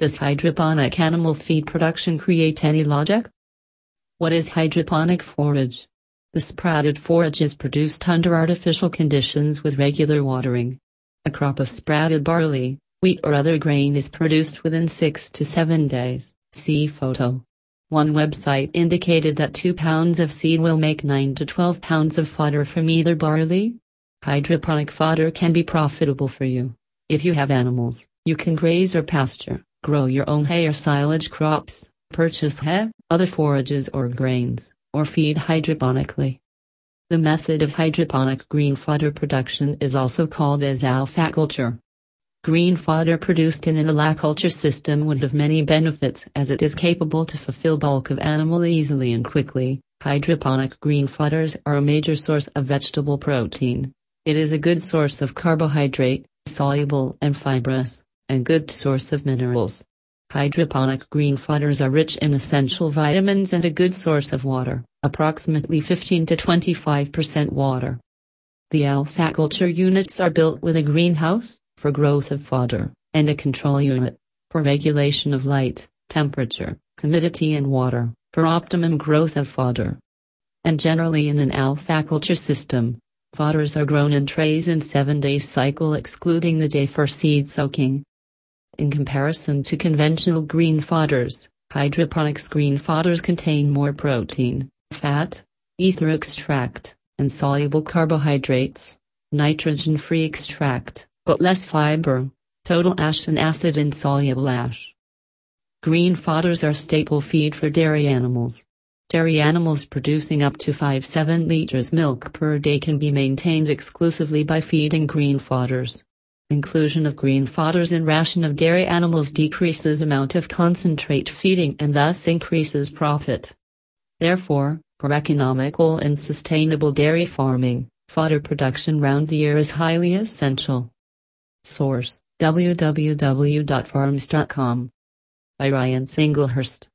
Does hydroponic animal feed production create any logic? What is hydroponic forage? The sprouted forage is produced under artificial conditions with regular watering. A crop of sprouted barley, wheat or other grain is produced within 6 to 7 days. See photo. One website indicated that 2 pounds of seed will make 9 to 12 pounds of fodder from either barley. Hydroponic fodder can be profitable for you. If you have animals, you can graze or pasture, grow your own hay or silage crops, purchase hay, other forages or grains, or feed hydroponically. The method of hydroponic green fodder production is also called as alfaculture. Green fodder produced in an alfaculture system would have many benefits as it is capable to fulfill bulk of animal easily and quickly. Hydroponic green fodders are a major source of vegetable protein. It is a good source of carbohydrate, soluble and fibrous, and good source of minerals. Hydroponic green fodders are rich in essential vitamins and a good source of water, approximately 15 to 25% water. The alfaculture units are built with a greenhouse, for growth of fodder, and a control unit, for regulation of light, temperature, humidity and water, for optimum growth of fodder. And generally in an alfaculture system, fodders are grown in trays in 7 days cycle excluding the day for seed soaking. In comparison to conventional green fodders, hydroponics green fodders contain more protein, fat, ether extract, and soluble carbohydrates, nitrogen-free extract, but less fiber, total ash and acid insoluble ash. Green fodders are staple feed for dairy animals. Dairy animals producing up to 5-7 liters milk per day can be maintained exclusively by feeding green fodders. Inclusion of green fodders in ration of dairy animals decreases amount of concentrate feeding and thus increases profit. Therefore, for economical and sustainable dairy farming, fodder production round the year is highly essential. Source www.farms.com by Ryan Singlehurst